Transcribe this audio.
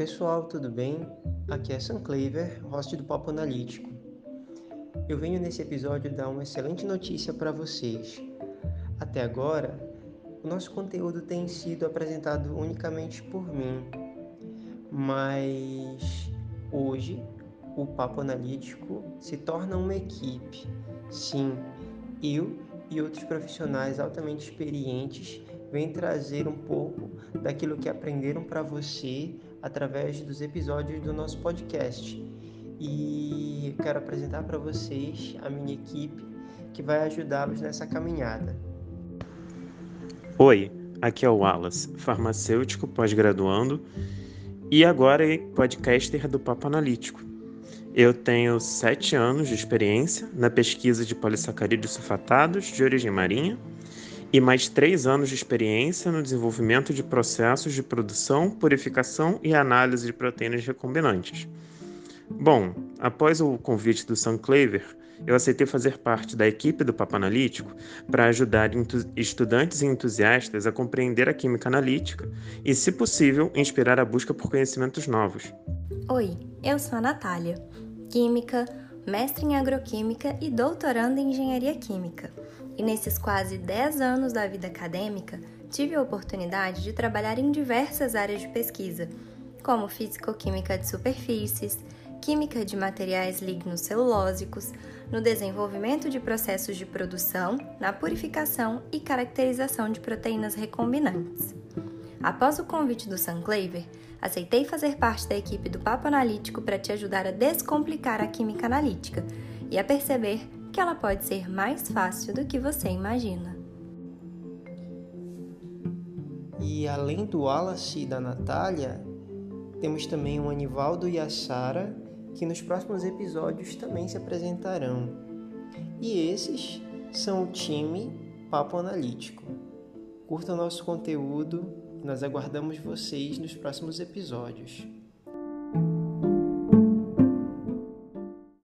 pessoal, tudo bem? Aqui é Sam Cleaver, host do Papo Analítico. Eu venho nesse episódio dar uma excelente notícia para vocês. Até agora, o nosso conteúdo tem sido apresentado unicamente por mim, mas hoje o Papo Analítico se torna uma equipe. Sim, eu e outros profissionais altamente experientes vêm trazer um pouco daquilo que aprenderam para você através dos episódios do nosso podcast. E quero apresentar para vocês a minha equipe que vai ajudá-los nessa caminhada. Oi, aqui é o Wallace, farmacêutico pós-graduando e agora podcaster do Papo Analítico. Eu tenho sete anos de experiência na pesquisa de polissacarídeos sulfatados de origem marinha e mais três anos de experiência no desenvolvimento de processos de produção, purificação e análise de proteínas recombinantes. Bom, após o convite do Sam Claver, eu aceitei fazer parte da equipe do Papo Analítico para ajudar estudantes e entusiastas a compreender a química analítica e, se possível, inspirar a busca por conhecimentos novos. Oi, eu sou a Natália, química, mestre em agroquímica e doutoranda em engenharia química. E nesses quase 10 anos da vida acadêmica, tive a oportunidade de trabalhar em diversas áreas de pesquisa, como físico-química de superfícies, química de materiais lignocelulósicos, no desenvolvimento de processos de produção, na purificação e caracterização de proteínas recombinantes. Após o convite do Sam Claver, aceitei fazer parte da equipe do Papo Analítico para te ajudar a descomplicar a química analítica e a perceber que ela pode ser mais fácil do que você imagina. E além do Wallace e da Natália, temos também o Anivaldo e a Sara, que nos próximos episódios também se apresentarão. E esses são o time Papo Analítico. Curta nosso conteúdo, nós aguardamos vocês nos próximos episódios.